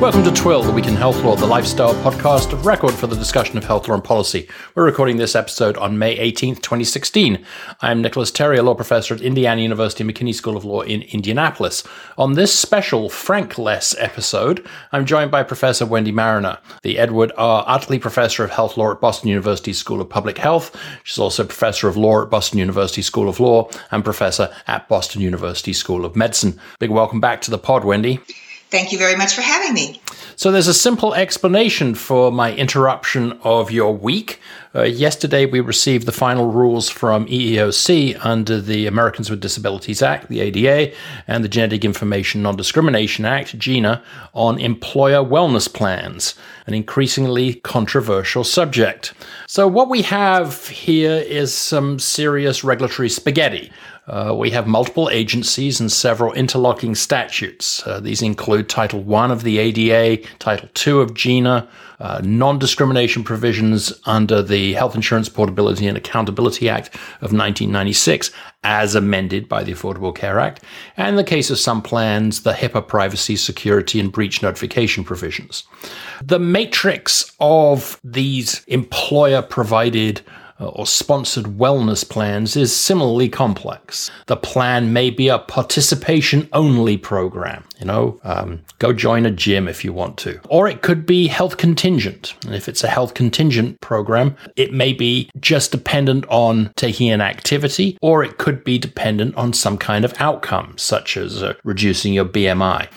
Welcome to Twill, the Week in Health Law, the lifestyle podcast of record for the discussion of health law and policy. We're recording this episode on May 18th, 2016. I'm Nicholas Terry, a law professor at Indiana University McKinney School of Law in Indianapolis. On this special Frank-less episode, I'm joined by Professor Wendy Mariner, the Edward R. Utley Professor of Health Law at Boston University School of Public Health. She's also Professor of Law at Boston University School of Law and Professor at Boston University School of Medicine. Big welcome back to the pod, Wendy. Thank you very much for having me. So, there's a simple explanation for my interruption of your week. Uh, yesterday, we received the final rules from EEOC under the Americans with Disabilities Act, the ADA, and the Genetic Information Non Discrimination Act, GINA, on employer wellness plans, an increasingly controversial subject. So, what we have here is some serious regulatory spaghetti. Uh, we have multiple agencies and several interlocking statutes. Uh, these include Title I of the ADA, Title II of GINA, uh, non discrimination provisions under the Health Insurance Portability and Accountability Act of 1996, as amended by the Affordable Care Act, and in the case of some plans, the HIPAA privacy, security, and breach notification provisions. The matrix of these employer provided or sponsored wellness plans is similarly complex. The plan may be a participation only program, you know, um, go join a gym if you want to. Or it could be health contingent. And if it's a health contingent program, it may be just dependent on taking an activity, or it could be dependent on some kind of outcome, such as uh, reducing your BMI.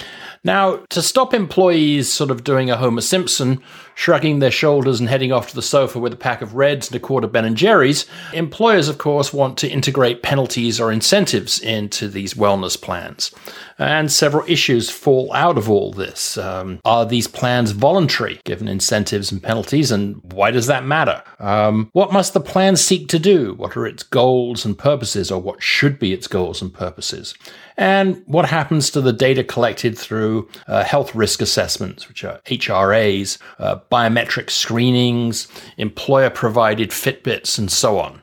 Now, to stop employees sort of doing a Homer Simpson, shrugging their shoulders and heading off to the sofa with a pack of Reds and a quart of Ben and Jerry's, employers, of course, want to integrate penalties or incentives into these wellness plans. And several issues fall out of all this. Um, are these plans voluntary, given incentives and penalties, and why does that matter? Um, what must the plan seek to do? What are its goals and purposes, or what should be its goals and purposes? And what happens to the data collected through uh, health risk assessments, which are HRAs, uh, biometric screenings, employer provided Fitbits, and so on.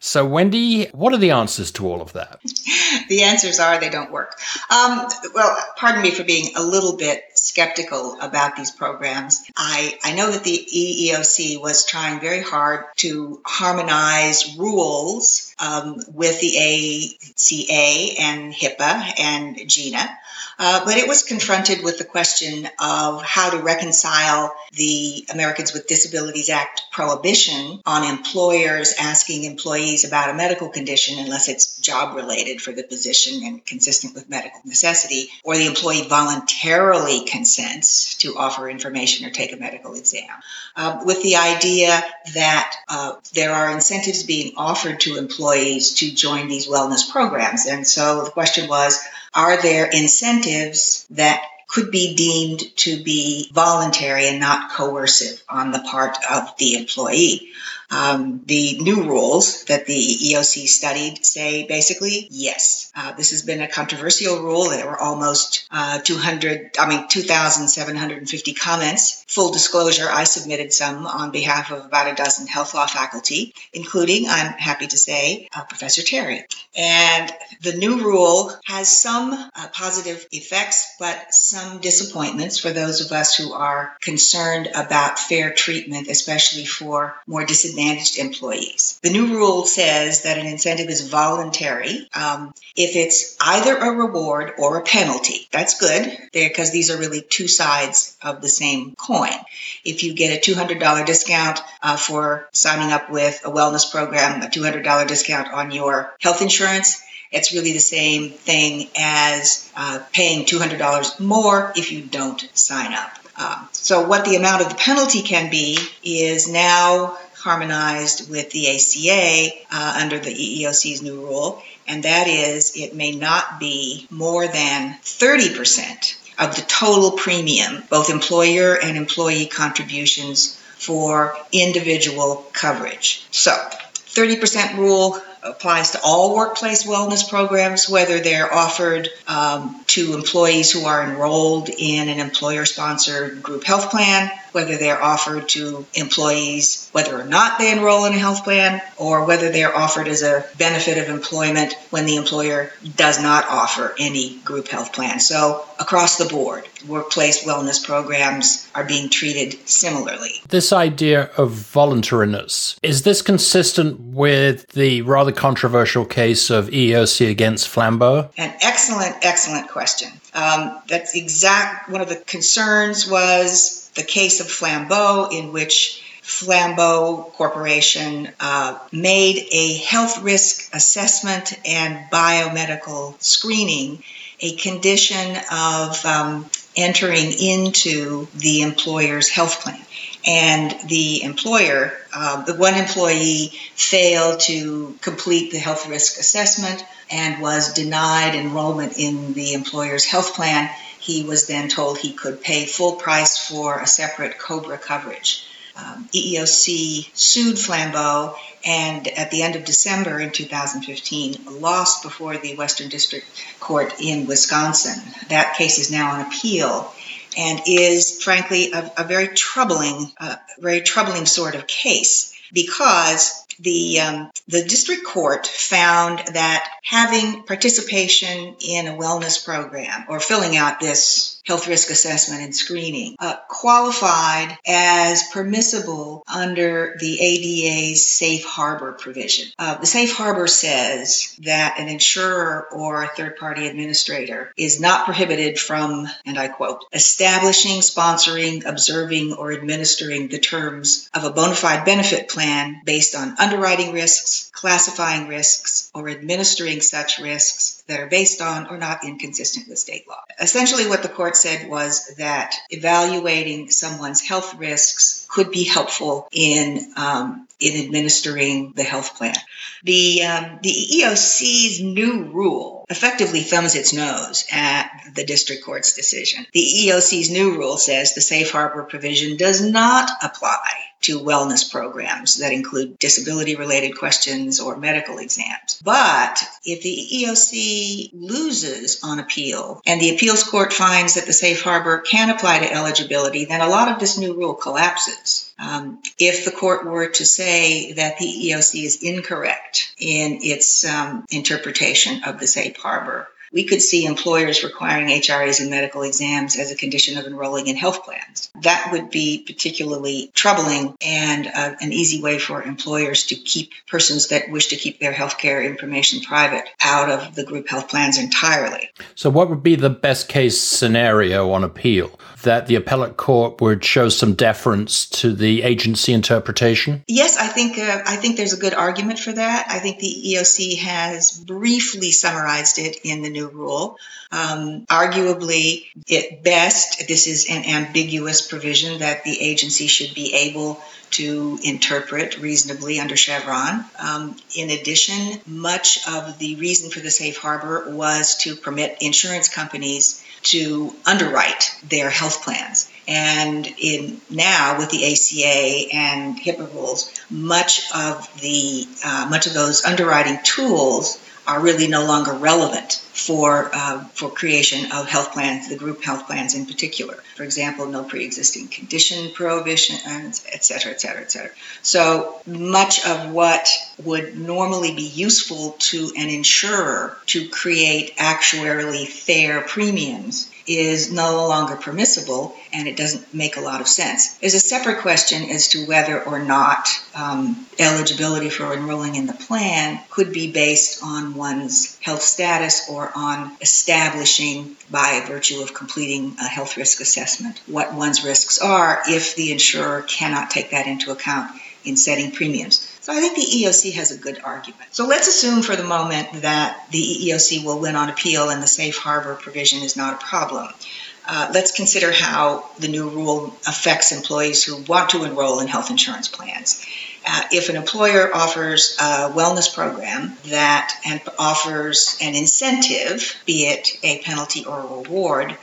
So, Wendy, what are the answers to all of that? the answers are they don't work. Um, well, pardon me for being a little bit skeptical about these programs. I, I know that the EEOC was trying very hard to harmonize rules um, with the ACA and HIPAA and GINA. Uh, but it was confronted with the question of how to reconcile the Americans with Disabilities Act prohibition on employers asking employees about a medical condition unless it's job related for the position and consistent with medical necessity, or the employee voluntarily consents to offer information or take a medical exam, uh, with the idea that uh, there are incentives being offered to employees to join these wellness programs. And so the question was, are there incentives that could be deemed to be voluntary and not coercive on the part of the employee. Um, the new rules that the EEOC studied say basically yes. Uh, this has been a controversial rule. There were almost uh, 200, I mean, 2,750 comments. Full disclosure, I submitted some on behalf of about a dozen health law faculty, including, I'm happy to say, uh, Professor Terry. And the new rule has some uh, positive effects, but some disappointments for those of us who are concerned about fair treatment, especially for more disadvantaged managed employees. The new rule says that an incentive is voluntary um, if it's either a reward or a penalty. That's good because these are really two sides of the same coin. If you get a $200 discount uh, for signing up with a wellness program, a $200 discount on your health insurance, it's really the same thing as uh, paying $200 more if you don't sign up. Uh, so, what the amount of the penalty can be is now harmonized with the ACA uh, under the EEOC's new rule, and that is it may not be more than 30% of the total premium, both employer and employee contributions for individual coverage. So, 30% rule applies to all workplace wellness programs, whether they're offered um, to employees who are enrolled in an employer sponsored group health plan whether they're offered to employees, whether or not they enroll in a health plan, or whether they're offered as a benefit of employment when the employer does not offer any group health plan. So, across the board, workplace wellness programs are being treated similarly. This idea of voluntariness, is this consistent with the rather controversial case of EEOC against Flambeau? An excellent, excellent question. Um, that's exact. One of the concerns was the case of Flambeau, in which Flambeau Corporation uh, made a health risk assessment and biomedical screening a condition of um, entering into the employer's health plan. And the employer, uh, the one employee, failed to complete the health risk assessment and was denied enrollment in the employer's health plan. He was then told he could pay full price for a separate COBRA coverage. Um, EEOC sued Flambeau and at the end of December in 2015 lost before the Western District Court in Wisconsin. That case is now on appeal and is frankly a, a very troubling, uh, very troubling sort of case because the um, the district court found that having participation in a wellness program or filling out this health risk assessment and screening uh, qualified as permissible under the ADA's safe harbor provision. Uh, the safe harbor says that an insurer or a third party administrator is not prohibited from, and I quote, establishing, sponsoring, observing, or administering the terms of a bona fide benefit plan based on underwriting risks, classifying risks, or administering such risks that are based on or not inconsistent with state law. Essentially, what the court said was that evaluating someone's health risks could be helpful in um, in administering the health plan. The um, the EEOC's new rule effectively thumbs its nose at the district court's decision. The EEOC's new rule says the safe harbor provision does not apply to wellness programs that include disability related questions or medical exams. But if the EEOC loses on appeal and the appeals court finds that the safe harbor can apply to eligibility, then a lot of this new rule collapses. Um, if the court were to say that the EEOC is incorrect in its um, interpretation of the safe harbor, we could see employers requiring HRAs and medical exams as a condition of enrolling in health plans. That would be particularly troubling and uh, an easy way for employers to keep persons that wish to keep their healthcare information private out of the group health plans entirely. So, what would be the best case scenario on appeal? That the appellate court would show some deference to the agency interpretation? Yes, I think uh, I think there's a good argument for that. I think the EEOC has briefly summarized it in the new rule. Um, arguably, at best, this is an ambiguous provision that the agency should be able to interpret reasonably under Chevron. Um, in addition, much of the reason for the safe harbor was to permit insurance companies to underwrite their health plans. And in now with the ACA and HIPAA rules, much of the uh, much of those underwriting tools are really no longer relevant for uh, for creation of health plans, the group health plans in particular. For example, no pre-existing condition prohibition, et cetera, et cetera, et cetera. So much of what would normally be useful to an insurer to create actuarially fair premiums is no longer permissible and it doesn't make a lot of sense. There's a separate question as to whether or not um, eligibility for enrolling in the plan could be based on one's health status or on establishing by virtue of completing a health risk assessment what one's risks are if the insurer cannot take that into account in setting premiums. So I think the EEOC has a good argument. So let's assume for the moment that the EEOC will win on appeal and the safe harbor provision is not a problem. Uh, let's consider how the new rule affects employees who want to enroll in health insurance plans. Uh, if an employer offers a wellness program that offers an incentive, be it a penalty or a reward,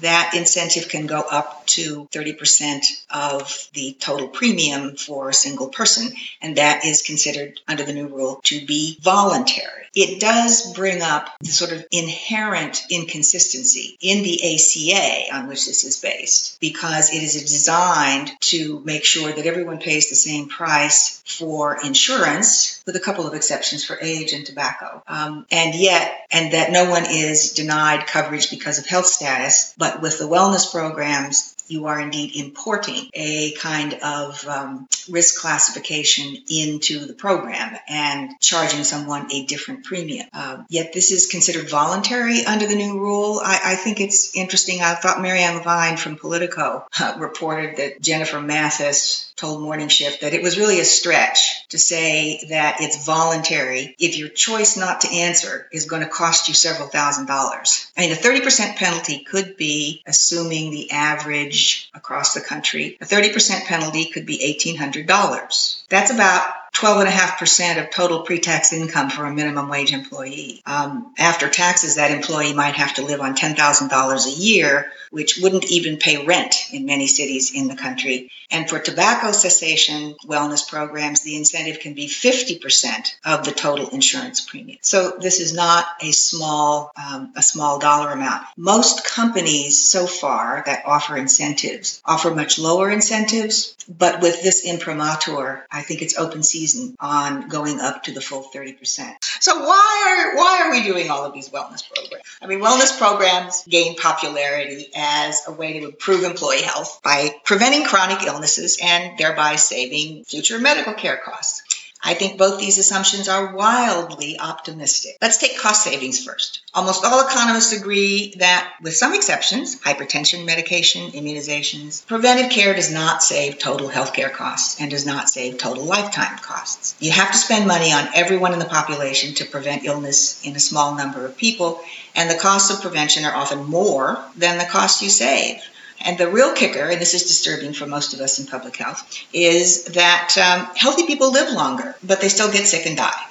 that incentive can go up to 30% of the total premium for a single person, and that is considered under the new rule to be voluntary. It does bring up the sort of inherent inconsistency in the ACA on which this is based because it is designed to make sure that everyone pays the same price for insurance, with a couple of exceptions for age and tobacco. Um, and yet, and that no one is denied coverage because of health status, but with the wellness programs, you are indeed importing a kind of um, risk classification into the program and charging someone a different premium. Uh, yet this is considered voluntary under the new rule. I, I think it's interesting. I thought Marianne Levine from Politico uh, reported that Jennifer Mathis told Morning Shift that it was really a stretch to say that it's voluntary if your choice not to answer is going to cost you several thousand dollars. I mean, a 30% penalty could be, assuming the average across the country, a 30% penalty could be $1,800. That's about 12.5% of total pre-tax income for a minimum wage employee. Um, after taxes, that employee might have to live on $10,000 a year, which wouldn't even pay rent in many cities in the country. And for tobacco cessation wellness programs, the incentive can be 50% of the total insurance premium. So this is not a small, um, a small dollar amount. Most companies so far that offer incentives offer much lower incentives, but with this imprimatur, I think it's open season on going up to the full 30%. So why are, why are we doing all of these wellness programs? I mean, wellness programs gain popularity as a way to improve employee health by preventing chronic illnesses and thereby saving future medical care costs. I think both these assumptions are wildly optimistic. Let's take cost savings first. Almost all economists agree that, with some exceptions, hypertension medication, immunizations, preventive care does not save total healthcare costs and does not save total lifetime costs. You have to spend money on everyone in the population to prevent illness in a small number of people, and the costs of prevention are often more than the costs you save. And the real kicker, and this is disturbing for most of us in public health, is that um, healthy people live longer, but they still get sick and die.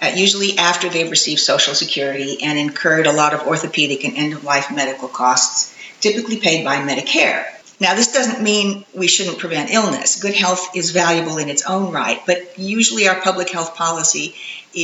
Uh, usually after they've received Social Security and incurred a lot of orthopedic and end of life medical costs, typically paid by Medicare. Now, this doesn't mean we shouldn't prevent illness. Good health is valuable in its own right, but usually our public health policy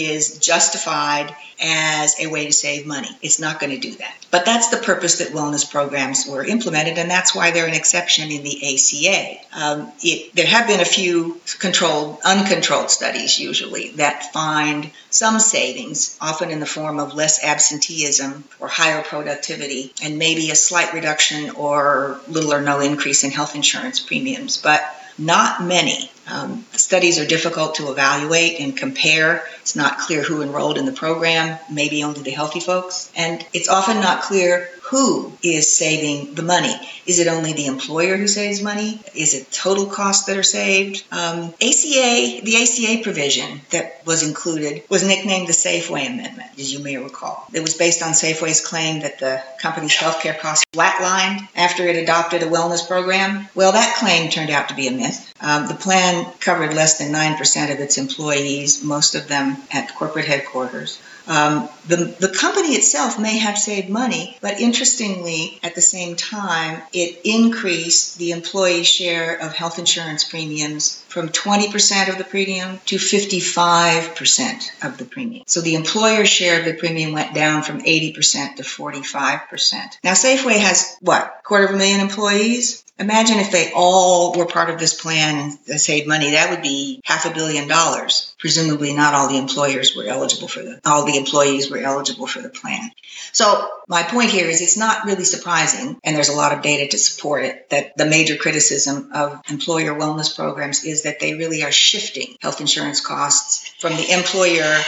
is justified as a way to save money. It's not going to do that. But that's the purpose that wellness programs were implemented, and that's why they're an exception in the ACA. Um, it, there have been a few controlled, uncontrolled studies usually that find some savings, often in the form of less absenteeism or higher productivity, and maybe a slight reduction or little or no increase in health insurance premiums. But not many. Um, studies are difficult to evaluate and compare. It's not clear who enrolled in the program, maybe only the healthy folks. And it's often not clear who is saving the money. Is it only the employer who saves money? Is it total costs that are saved? Um, ACA, the ACA provision that was included was nicknamed the Safeway Amendment, as you may recall. It was based on Safeway's claim that the company's healthcare costs flatlined after it adopted a wellness program. Well, that claim turned out to be a myth. Um, the plan covered less than 9% of its employees, most of them at corporate headquarters. Um, the, the company itself may have saved money, but interestingly, at the same time, it increased the employee share of health insurance premiums from 20% of the premium to 55% of the premium. So the employer share of the premium went down from 80% to 45%. Now, Safeway has what? Quarter of a million employees? Imagine if they all were part of this plan and saved money. That would be half a billion dollars. Presumably, not all the employers were eligible for the, all the employees were eligible for the plan. So my point here is it's not really surprising, and there's a lot of data to support it, that the major criticism of employer wellness programs is that they really are shifting health insurance costs from the employer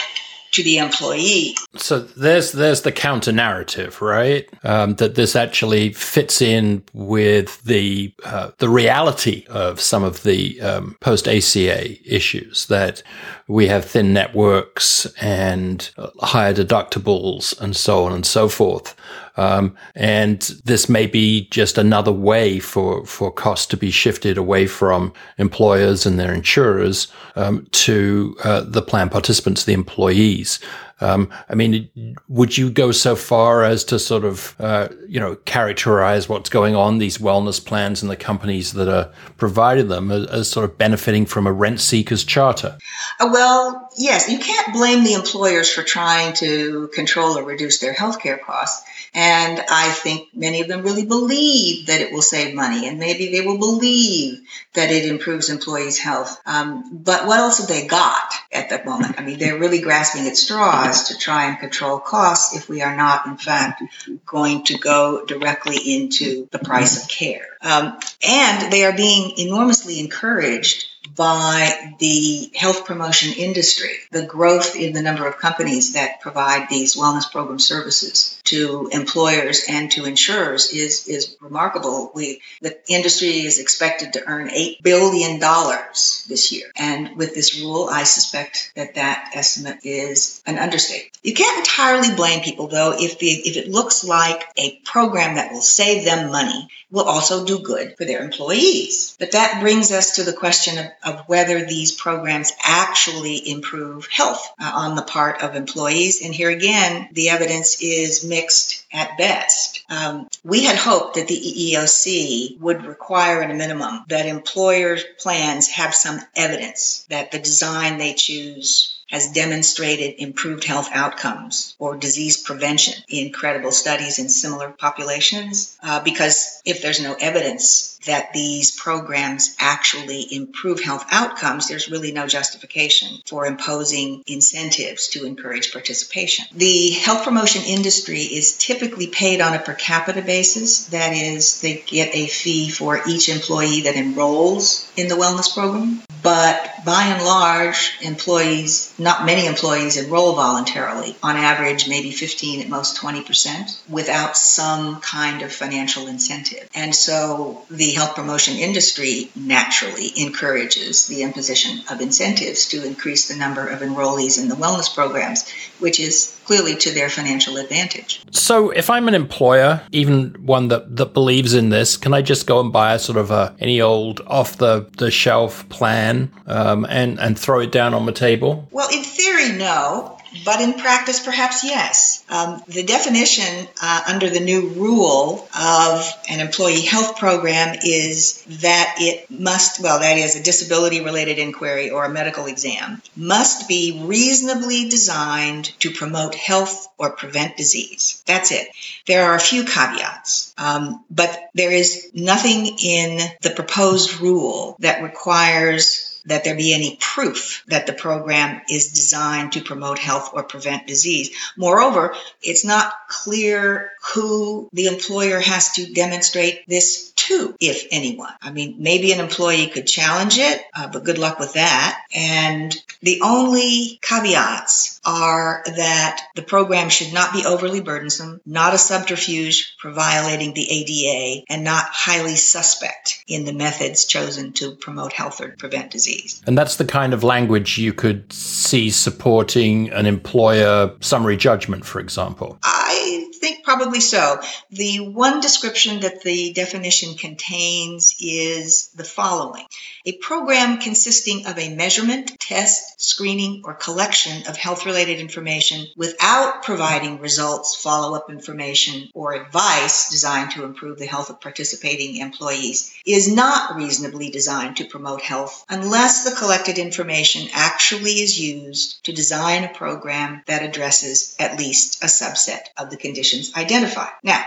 to the employee. So there's there's the counter narrative, right? Um, that this actually fits in with the uh, the reality of some of the um, post ACA issues that we have thin networks and higher deductibles and so on and so forth. Um, and this may be just another way for, for costs to be shifted away from employers and their insurers um, to uh, the plan participants, the employees. Um, I mean, would you go so far as to sort of, uh, you know, characterize what's going on, these wellness plans and the companies that are providing them as, as sort of benefiting from a rent seeker's charter? Uh, well, yes, you can't blame the employers for trying to control or reduce their healthcare costs. And I think many of them really believe that it will save money, and maybe they will believe that it improves employees' health. Um, but what else have they got at that moment? I mean, they're really grasping at straws to try and control costs if we are not, in fact, going to go directly into the price of care. Um, and they are being enormously encouraged by the health promotion industry, the growth in the number of companies that provide these wellness program services to employers and to insurers is, is remarkable. We, the industry is expected to earn $8 billion this year. And with this rule, I suspect that that estimate is an understatement. You can't entirely blame people, though, if, the, if it looks like a program that will save them money will also do good for their employees. But that brings us to the question of, of whether these programs actually improve health uh, on the part of employees. And here again, the evidence is mixed at best. Um, we had hoped that the EEOC would require at a minimum that employer plans have some evidence that the design they choose has demonstrated improved health outcomes or disease prevention in credible studies in similar populations. Uh, because if there's no evidence that these programs actually improve health outcomes, there's really no justification for imposing incentives to encourage participation. The health promotion industry is typically paid on a per capita basis. That is, they get a fee for each employee that enrolls in the wellness program. But by and large, employees, not many employees enroll voluntarily. On average, maybe 15, at most 20%, without some kind of financial incentive. And so the health promotion industry naturally encourages the imposition of incentives to increase the number of enrollees in the wellness programs, which is clearly to their financial advantage. So, if I'm an employer, even one that, that believes in this, can I just go and buy a sort of a any old off the, the shelf plan uh, um, and and throw it down on the table? Well, in theory, no. But in practice, perhaps yes. Um, the definition uh, under the new rule of an employee health program is that it must, well, that is a disability related inquiry or a medical exam, must be reasonably designed to promote health or prevent disease. That's it. There are a few caveats, um, but there is nothing in the proposed rule that requires that there be any proof that the program is designed to promote health or prevent disease. Moreover, it's not clear who the employer has to demonstrate this to, if anyone. I mean, maybe an employee could challenge it, uh, but good luck with that. And the only caveats are that the program should not be overly burdensome, not a subterfuge for violating the ADA, and not highly suspect in the methods chosen to promote health or prevent disease. And that's the kind of language you could see supporting an employer summary judgment, for example. I think probably so. The one description that the definition contains is the following a program consisting of a measurement, test, screening, or collection of health related information without providing results, follow up information, or advice designed to improve the health of participating employees is not reasonably designed to promote health unless the collected information actually is used to design a program that addresses at least a subset of the conditions. Now,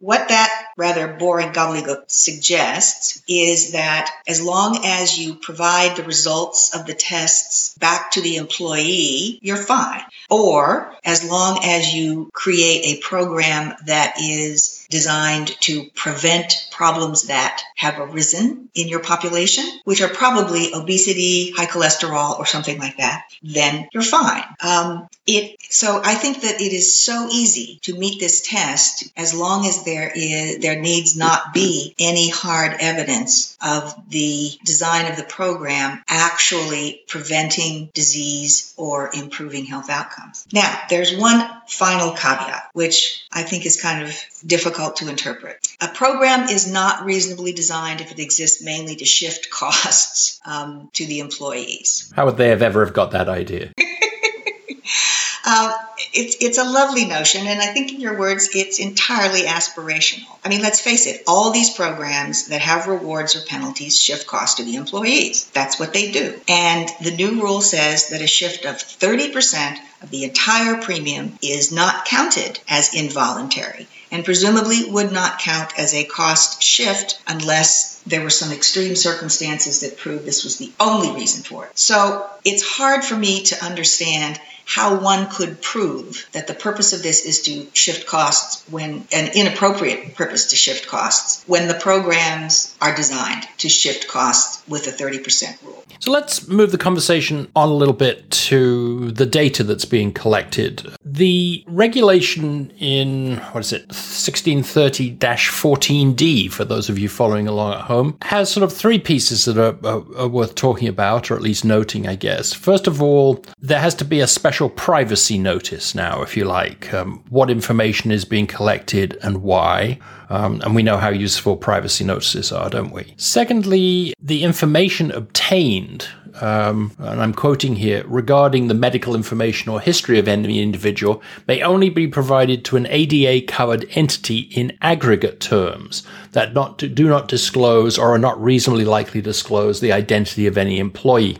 what that rather boring gobbledygook suggests is that as long as you provide the results of the tests back to the employee, you're fine. Or as long as you create a program that is designed to prevent problems that have arisen in your population, which are probably obesity, high cholesterol, or something like that, then you're fine. Um, it, so I think that it is so easy to meet this test as long as there is there needs not be any hard evidence of the design of the program actually preventing disease or improving health outcomes. Now, there's one final caveat, which I think is kind of difficult to interpret. A program is not reasonably designed if it exists mainly to shift costs um, to the employees. How would they have ever have got that idea? Uh, it's it's a lovely notion, and I think in your words, it's entirely aspirational. I mean, let's face it, all these programs that have rewards or penalties shift cost to the employees. That's what they do. And the new rule says that a shift of 30% of the entire premium is not counted as involuntary and presumably would not count as a cost shift unless there were some extreme circumstances that proved this was the only reason for it. So it's hard for me to understand how one could prove that the purpose of this is to shift costs when an inappropriate purpose to shift costs when the programs are designed to shift costs with a 30% rule. So let's move the conversation on a little bit to the data that's being collected. The regulation in, what is it, 1630 14D, for those of you following along at home, has sort of three pieces that are, are, are worth talking about, or at least noting, I guess. First of all, there has to be a special privacy notice now, if you like. Um, what information is being collected and why. Um, and we know how useful privacy notices are, don't we? Secondly, the information obtained um, and I'm quoting here, regarding the medical information or history of any individual may only be provided to an ADA covered entity in aggregate terms that not do not disclose or are not reasonably likely to disclose the identity of any employee.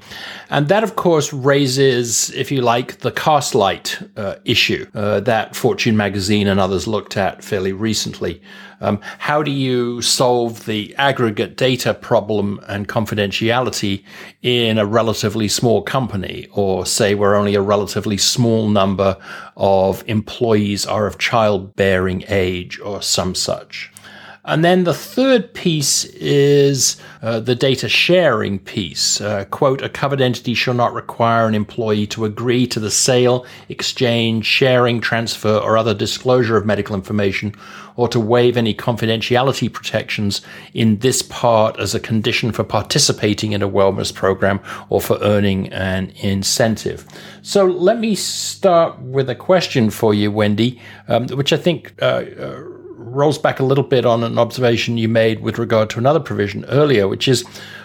And that, of course, raises, if you like, the Castlight uh, issue uh, that Fortune magazine and others looked at fairly recently. Um, how do you solve the aggregate data problem and confidentiality in a relatively small company, or say where only a relatively small number of employees are of childbearing age or some such? And then the third piece is uh, the data sharing piece. Uh, quote, a covered entity shall not require an employee to agree to the sale, exchange, sharing, transfer, or other disclosure of medical information, or to waive any confidentiality protections in this part as a condition for participating in a wellness program or for earning an incentive. So let me start with a question for you, Wendy, um, which I think uh, uh rolls back a little bit on an observation you made with regard to another provision earlier, which is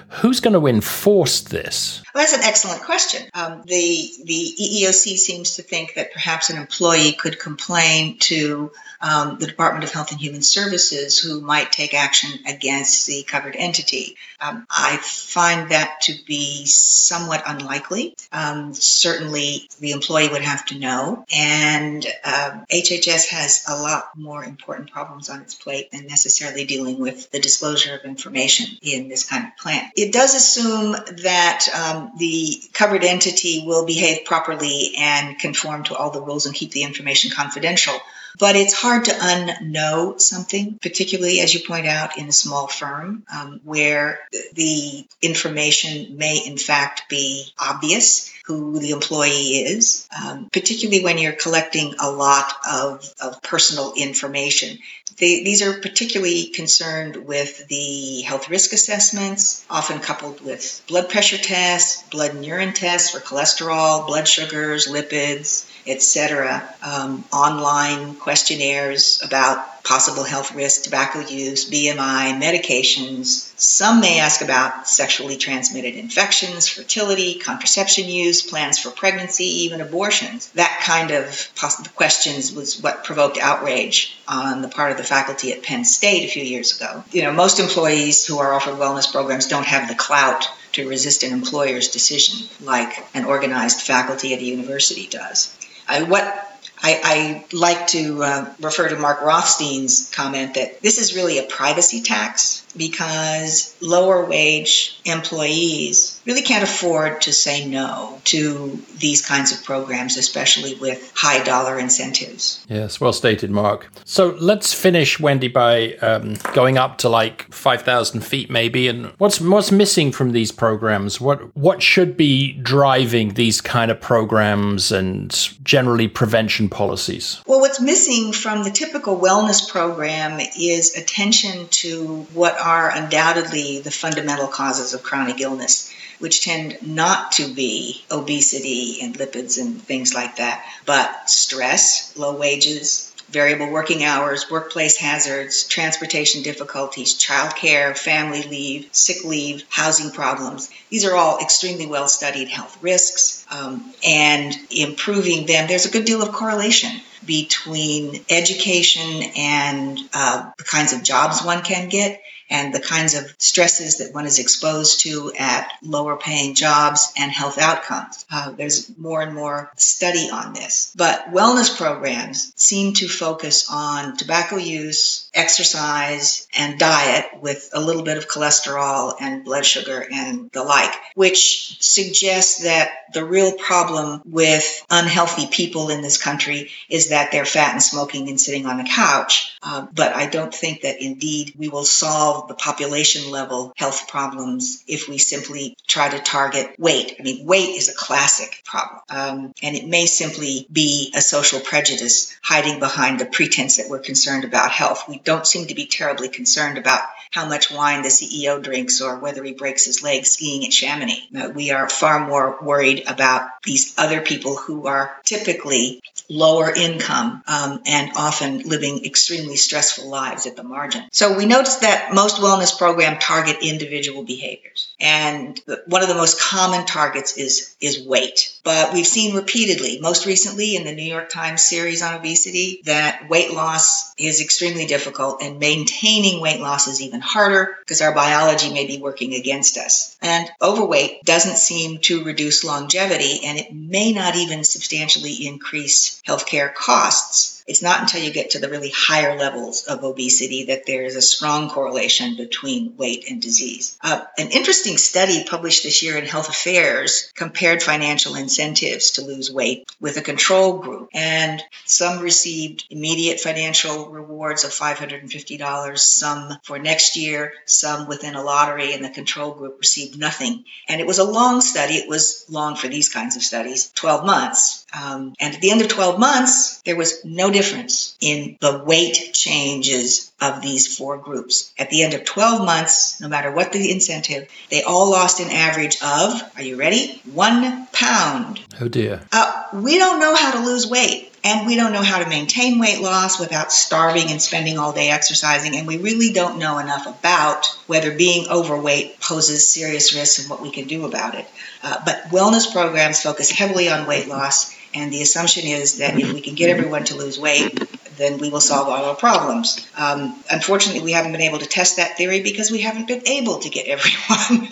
who's going to enforce this? Well, that's an excellent question. Um, the the EEOC seems to think that perhaps an employee could complain to um, the Department of Health and Human Services, who might take action against the covered entity. Um, I find that to be somewhat unlikely. Um, certainly, the employee would have to know, and HHS um, has a lot more important problems on its plate than necessarily dealing with the disclosure of information in this kind of plan. It does assume that um, the covered entity will behave properly and conform to all the rules and keep the information confidential. But it's hard to unknow something, particularly as you point out in a small firm um, where the information may in fact be obvious who the employee is, um, particularly when you're collecting a lot of, of personal information. They, these are particularly concerned with the health risk assessments, often coupled with blood pressure tests, blood and urine tests for cholesterol, blood sugars, lipids, etc. Um, online questionnaires about possible health risks, tobacco use, BMI, medications. Some may ask about sexually transmitted infections, fertility, contraception use, plans for pregnancy, even abortions. That kind of questions was what provoked outrage on the part of the faculty at Penn State a few years ago. You know, most employees who are offered wellness programs don't have the clout to resist an employer's decision like an organized faculty at a university does. I, what I, I, like to uh, refer to Mark Rothstein's comment that this is really a privacy tax because lower wage employees really can't afford to say no to these kinds of programs, especially with high dollar incentives. Yes, well stated, Mark. So let's finish, Wendy, by um, going up to like 5,000 feet maybe. And what's, what's missing from these programs? What, what should be driving these kind of programs and generally prevention policies? Well, what's missing from the typical wellness program is attention to what are undoubtedly the fundamental causes of chronic illness, which tend not to be obesity and lipids and things like that, but stress, low wages, variable working hours, workplace hazards, transportation difficulties, childcare, family leave, sick leave, housing problems. These are all extremely well studied health risks, um, and improving them, there's a good deal of correlation between education and uh, the kinds of jobs one can get and the kinds of stresses that one is exposed to at lower paying jobs and health outcomes. Uh, there's more and more study on this. But wellness programs seem to focus on tobacco use, exercise, and diet with a little bit of cholesterol and blood sugar and the like, which suggests that the real problem with unhealthy people in this country is that they're fat and smoking and sitting on the couch. Uh, but I don't think that indeed we will solve the population level health problems if we simply try to target weight. I mean, weight is a classic problem. Um, and it may simply be a social prejudice hiding behind the pretense that we're concerned about health. We don't seem to be terribly concerned about how much wine the CEO drinks or whether he breaks his leg skiing at Chamonix. Uh, we are far more worried about these other people who are typically lower income um, and often living extremely stressful lives at the margin. So we noticed that most wellness programs target individual behaviors. And one of the most common targets is, is weight. But we've seen repeatedly, most recently in the New York Times series on obesity, that weight loss is extremely difficult and maintaining weight loss is even harder because our biology may be working against us. And overweight doesn't seem to reduce longevity and it may not even substantially increase healthcare costs. It's not until you get to the really higher levels of obesity that there is a strong correlation between weight and disease. Uh, an interesting study published this year in Health Affairs compared financial incentives to lose weight with a control group, and some received immediate financial rewards of $550, some for next year, some within a lottery, and the control group received nothing. And it was a long study. It was long for these kinds of studies, 12 months. Um, and at the end of 12 months, there was no difference in the weight changes of these four groups. At the end of 12 months, no matter what the incentive, they all lost an average of, are you ready? One pound. Oh dear. Uh, we don't know how to lose weight. And we don't know how to maintain weight loss without starving and spending all day exercising. And we really don't know enough about whether being overweight poses serious risks and what we can do about it. Uh, but wellness programs focus heavily on weight loss and the assumption is that if we can get everyone to lose weight, then we will solve all our problems. Um, unfortunately, we haven't been able to test that theory because we haven't been able to get everyone.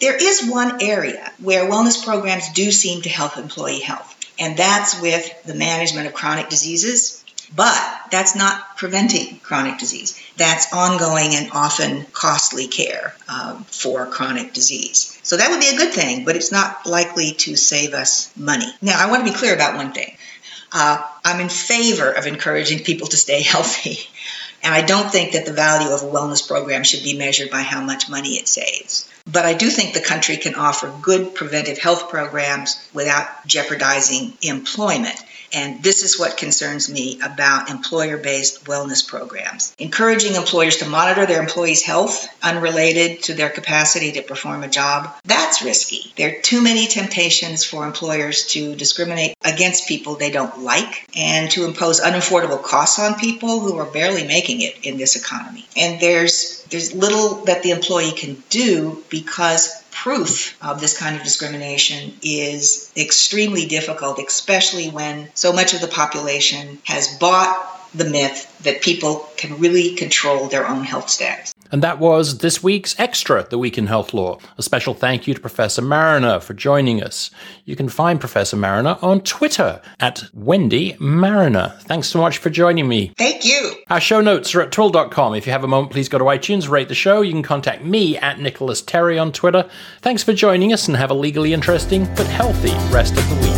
there is one area where wellness programs do seem to help employee health, and that's with the management of chronic diseases but that's not preventing chronic disease. That's ongoing and often costly care um, for chronic disease. So that would be a good thing, but it's not likely to save us money. Now, I want to be clear about one thing. Uh, I'm in favor of encouraging people to stay healthy. And I don't think that the value of a wellness program should be measured by how much money it saves. But I do think the country can offer good preventive health programs without jeopardizing employment. And this is what concerns me about employer based wellness programs. Encouraging employers to monitor their employees' health unrelated to their capacity to perform a job, that's risky. There are too many temptations for employers to discriminate against people they don't like and to impose unaffordable costs on people who are barely making it in this economy. And there's there's little that the employee can do because proof of this kind of discrimination is extremely difficult, especially when so much of the population has bought the myth that people can really control their own health status. And that was this week's Extra, The Week in Health Law. A special thank you to Professor Mariner for joining us. You can find Professor Mariner on Twitter at Wendy Mariner. Thanks so much for joining me. Thank you. Our show notes are at twill.com. If you have a moment, please go to iTunes, rate the show. You can contact me at Nicholas Terry on Twitter. Thanks for joining us and have a legally interesting but healthy rest of the week.